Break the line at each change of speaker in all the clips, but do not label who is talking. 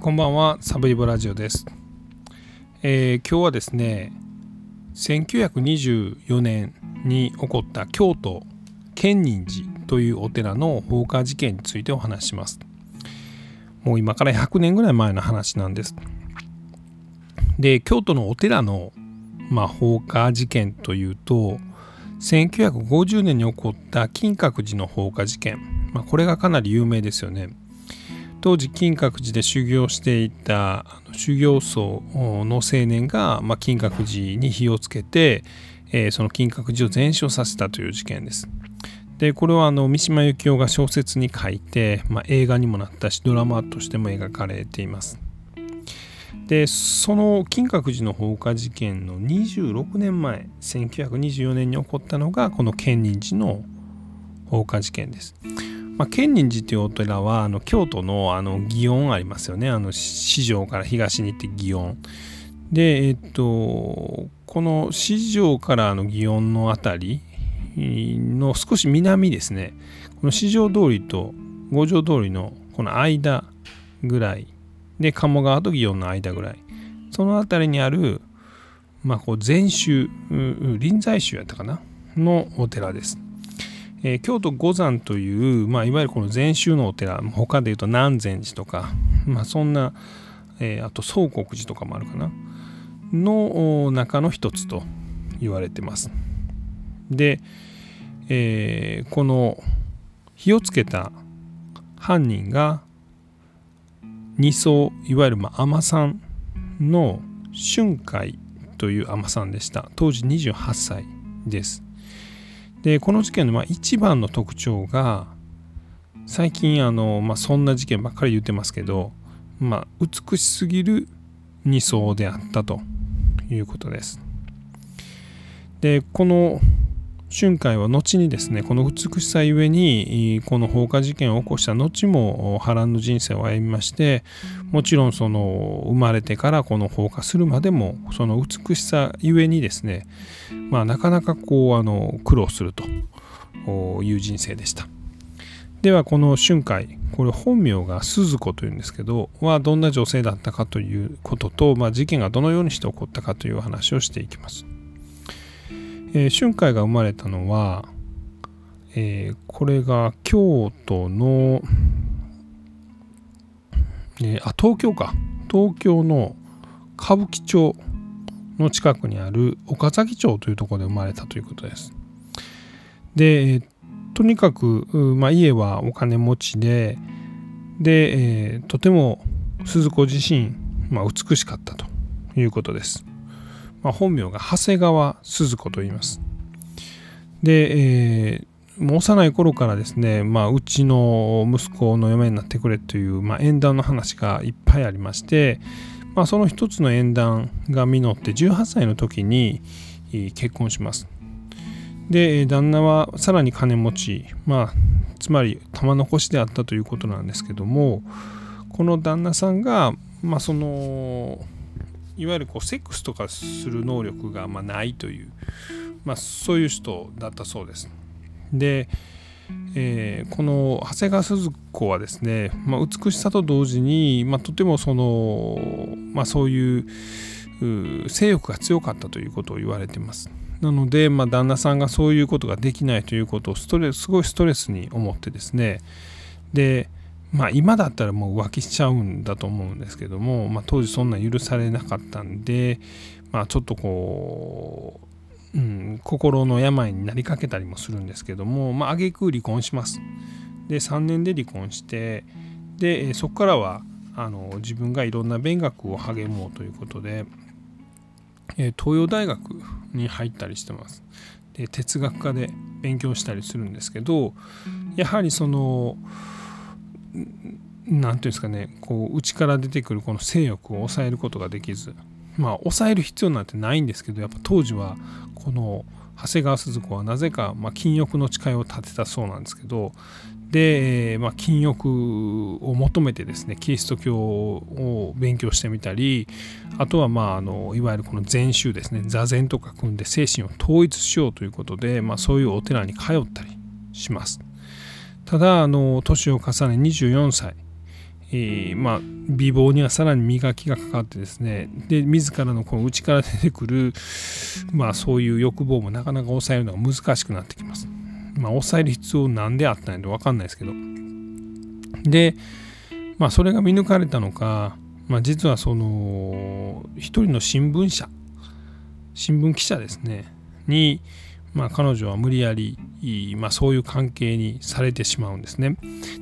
こんばんは、サブリボラジオです。えー、今日はですね、1924年に起こった京都建仁寺というお寺の放火事件についてお話します。もう今から100年ぐらい前の話なんです。で、京都のお寺の、まあ、放火事件というと、1950年に起こった金閣寺の放火事件、まあ、これがかなり有名ですよね。当時金閣寺で修行していた修行僧の青年が、まあ、金閣寺に火をつけて、えー、その金閣寺を全焼させたという事件です。でこれはあの三島由紀夫が小説に書いて、まあ、映画にもなったしドラマとしても描かれています。でその金閣寺の放火事件の26年前1924年に起こったのがこの建仁寺の放火事件です。まあ、建仁寺というお寺はあの京都のあの祇園ありますよね。あの四条から東に行って祇園。でえっとこの四条からの祇園の辺りの少し南ですね。この四条通りと五条通りのこの間ぐらい。で鴨川と祇園の間ぐらい。その辺りにあるまあこう禅宗臨済宗やったかな？のお寺です。えー、京都五山という、まあ、いわゆるこの禅宗のお寺他でいうと南禅寺とか、まあ、そんな、えー、あと宗国寺とかもあるかなの中の一つと言われてます。で、えー、この火をつけた犯人が二層いわゆるまあ海さんの春海という海さんでした当時28歳です。でこの事件のまあ一番の特徴が最近あの、まあ、そんな事件ばっかり言ってますけど、まあ、美しすぎる2層であったということです。でこの春海は後にですねこの美しさゆえにこの放火事件を起こした後も波乱の人生を歩みましてもちろんその生まれてからこの放火するまでもその美しさゆえにですねまあなかなかこうあの苦労するという人生でした。ではこの春海これ本名が鈴子というんですけどはどんな女性だったかということと、まあ、事件がどのようにして起こったかという話をしていきます。えー、春海が生まれたのは、えー、これが京都の、えー、あ東京か東京の歌舞伎町の近くにある岡崎町というところで生まれたということです。で、とにかく、まあ、家はお金持ちでで、えー、とても鈴子自身、まあ、美しかったということです。まあ、本名が長谷川鈴子と言います。で、えー、もう幼い頃からですね、まあ、うちの息子の嫁になってくれという、まあ、縁談の話がいっぱいありまして、まあ、その一つの縁談が実って18歳の時に結婚します。で旦那はさらに金持ち、まあ、つまり玉残しであったということなんですけどもこの旦那さんが、まあ、そのいわゆるこうセックスとかする能力がまないという、まあ、そういう人だったそうです。で、えー、この長谷川鈴子はですね、まあ、美しさと同時に、まあ、とてもその、まあ、そういう性欲が強かったということを言われてます。なので、まあ、旦那さんがそういうことができないということをストレスすごいストレスに思ってですねでまあ今だったらもう浮気しちゃうんだと思うんですけども、まあ、当時そんな許されなかったんで、まあ、ちょっとこう、うん、心の病になりかけたりもするんですけどもまあ挙句離婚します。で3年で離婚してでそこからはあの自分がいろんな勉学を励もうということで、え東洋大学に入ったりしてます。で哲学科で勉強したりするんですけどやはりその何て言うんですかねこう内から出てくるこの性欲を抑えることができずまあ抑える必要なんてないんですけどやっぱ当時はこの長谷川鈴子はなぜか、まあ、禁欲の誓いを立てたそうなんですけどで、まあ、禁欲を求めてですねキリスト教を勉強してみたりあとは、まあ、あのいわゆるこの禅宗ですね座禅とか組んで精神を統一しようということで、まあ、そういうお寺に通ったりします。ただあの年を重ね24歳、えー、まあ、美貌にはさらに磨きがかかってですねで自らのこの内から出てくる、まあ、そういう欲望もなかなか抑えるのが難しくなってきます。まあ、抑える必要なんであったんやと分かんないですけど。で、まあ、それが見抜かれたのか、まあ、実はその一人の新聞社新聞記者ですねに、まあ、彼女は無理やり、まあ、そういう関係にされてしまうんですね。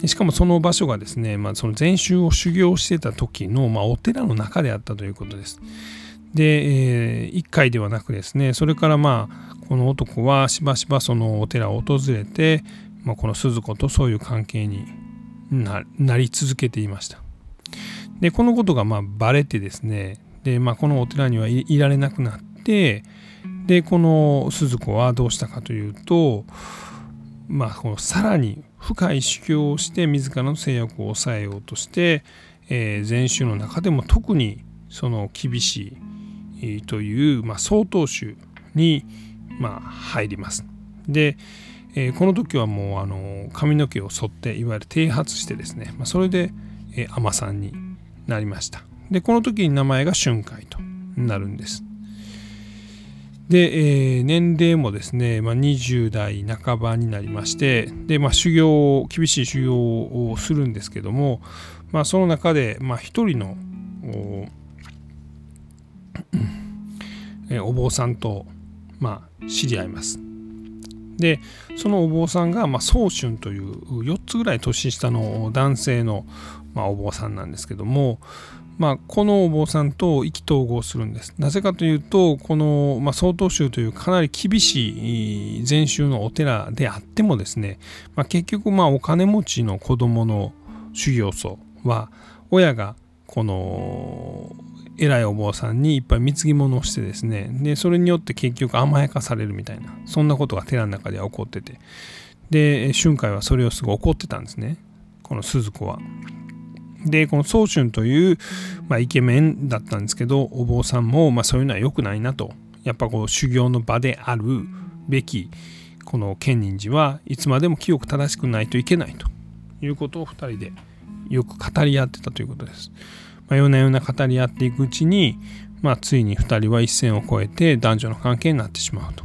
でしかもその場所がですね、まあ、その禅宗を修行してた時の、まあ、お寺の中であったということです。で、えー、1回ではなくですねそれからまあこの男はしばしばそのお寺を訪れて、まあ、この鈴子とそういう関係になり続けていました。でこのことがまあバレてですねで、まあ、このお寺にはいられなくなってでこの鈴子はどうしたかというとまあこのさらに深い修行をして自らの制約を抑えようとして、えー、禅宗の中でも特にその厳しいという、まあ、曹洞宗に、まあ、入ります。で、えー、この時はもうあの髪の毛を剃っていわゆる剃髪してですね、まあ、それで、えー、さんになりました。でこの時に名前が春海となるんです。で、えー、年齢もですね、まあ、20代半ばになりましてで、まあ、修行厳しい修行をするんですけども、まあ、その中で、まあ、一人のおお坊さんと、まあ、知り合います。でそのお坊さんが、まあ、宗春という4つぐらい年下の男性の、まあ、お坊さんなんですけども、まあ、このお坊さんと意気投合するんです。なぜかというとこの、まあ、曹洞宗というかなり厳しい禅宗のお寺であってもですね、まあ、結局まあお金持ちの子供の修行僧は親がこの偉いお坊さんにいっぱい貢ぎ物をしてですねでそれによって結局甘やかされるみたいなそんなことが寺の中では起こっててで春海はそれをすごい怒ってたんですねこの鈴子は。でこの宗春という、まあ、イケメンだったんですけどお坊さんも、まあ、そういうのは良くないなとやっぱこう修行の場であるべきこの建仁寺はいつまでも清く正しくないといけないということを2人でよく語り合ってたということです。まあ、ようなよな語り合っていくうちに、まあ、ついに2人は一線を越えて男女の関係になってしまうと。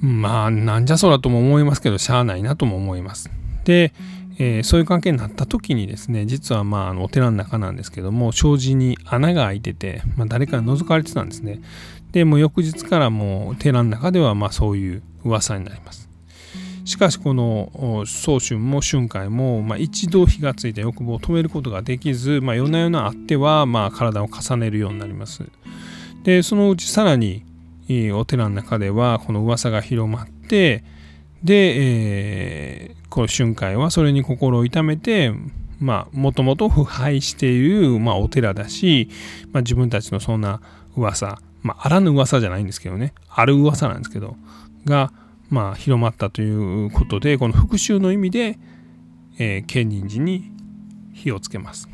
まあなんじゃそらとも思いますけどしゃあないなとも思います。で、えー、そういう関係になった時にですね実はまあのお寺の中なんですけども障子に穴が開いてて、まあ、誰かに覗かれてたんですね。でも翌日からもう寺の中ではまあそういう噂になります。しかしこの宗春も春海も、まあ、一度火がついた欲望を止めることができず、まあ、夜な夜なあっては、まあ、体を重ねるようになります。でそのうちさらにお寺の中ではこの噂が広まってで、えー、この春海はそれに心を痛めてまあもともと腐敗している、まあ、お寺だし、まあ、自分たちのそんな噂まああらぬ噂じゃないんですけどねある噂なんですけどがまあ広まったということでこの復讐の意味で、えー、建仁寺に火をつけます。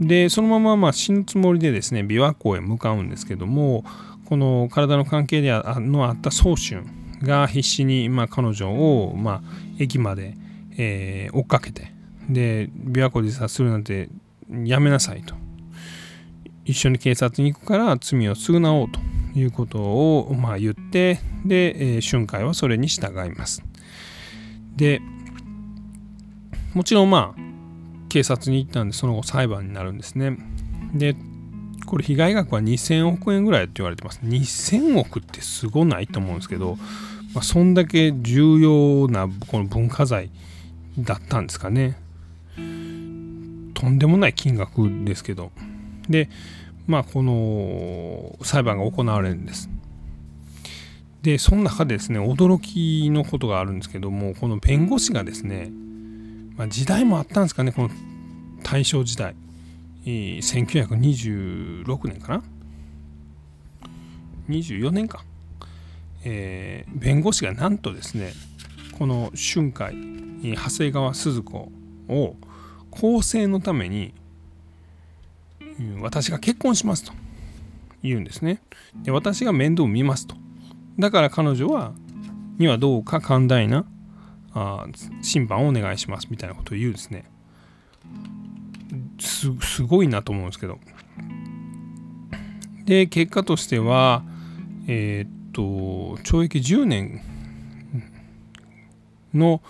でそのまままあ死ぬつもりでですね琵琶湖へ向かうんですけどもこの体の関係でのあった宗春が必死に、まあ、彼女を、まあ、駅まで、えー、追っかけてで琵琶湖で自殺するなんてやめなさいと。一緒に警察に行くから罪を償おうということを、まあ、言ってで、えー、春海はそれに従います。でもちろんまあ警察に行ったんでその後裁判になるんですね。でこれ被害額は2000億円ぐらいって言われてます2000億ってすごないと思うんですけどまあ、そんだけ重要なこの文化財だったんですかね。とんでもない金額ですけど。で、まあ、この裁判が行われるんです。で、その中でですね、驚きのことがあるんですけども、この弁護士がですね、まあ、時代もあったんですかね、この大正時代。1926年かな ?24 年か。えー、弁護士がなんとですねこの春海長谷川鈴子を更生のために私が結婚しますと言うんですねで私が面倒を見ますとだから彼女はにはどうか寛大なあ審判をお願いしますみたいなことを言うんですねすごいなと思うんですけど。で結果としてはえー、っと懲役10年の、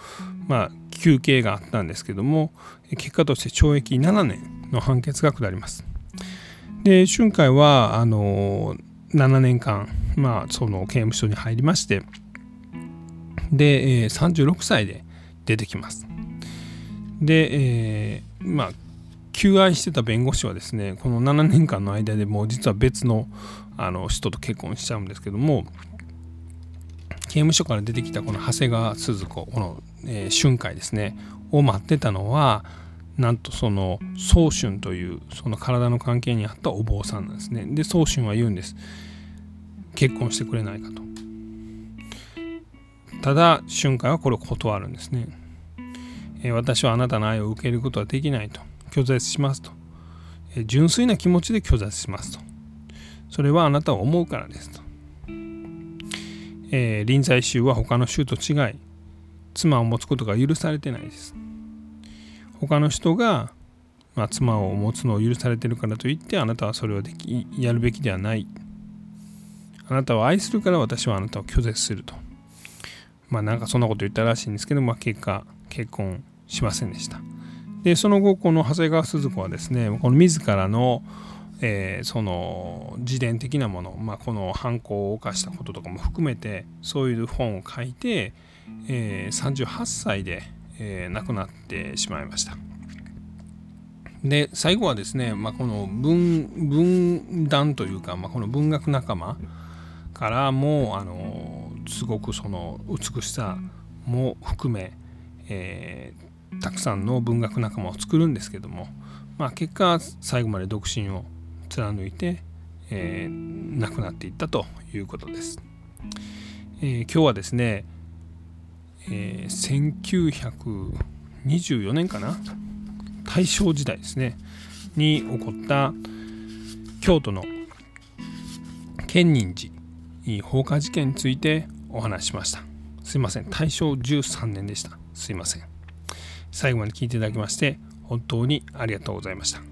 まあ、休刑があったんですけども結果として懲役7年の判決が下ります。で春海はあの7年間、まあ、その刑務所に入りましてで、36歳で出てきます。で、えー、まあ求愛してた弁護士はですねこの7年間の間でもう実は別のあの人と結婚しちゃうんですけども刑務所から出てきたこの長谷川鈴子この、えー、春海ですねを待ってたのはなんとその宗春というその体の関係にあったお坊さんなんですね。で宗春は言うんです。結婚してくれないかと。ただ春海はこれを断るんですね、えー、私はあなたの愛を受けることはできないと。拒絶しますと、え、純粋な気持ちで拒絶しますと。それはあなたを思うからですと、えー、臨済宗は他の宗と違い妻を持つことが許されてないです。他の人が、まあ、妻を持つのを許されてるからといってあなたはそれをできやるべきではない。あなたを愛するから私はあなたを拒絶すると。まあなんかそんなこと言ったらしいんですけど、まあ、結果結婚しませんでした。でその後この長谷川鈴子はですねこの自らのえー、その自伝的なもの、まあ、この犯行を犯したこととかも含めてそういう本を書いて、えー、38歳で、えー、亡くなってしまいました。で最後はですね、まあ、この文文壇というか、まあ、この文学仲間からもあのすごくその美しさも含め、えー、たくさんの文学仲間を作るんですけども、まあ、結果最後まで独身を貫いて、えー、亡くなっていったということです。えー、今日はですね、えー、1924年かな？大正時代ですね。に起こった京都の建仁寺放火事件についてお話しました。すいません。大正13年でした。すいません。最後まで聞いていただきまして本当にありがとうございました。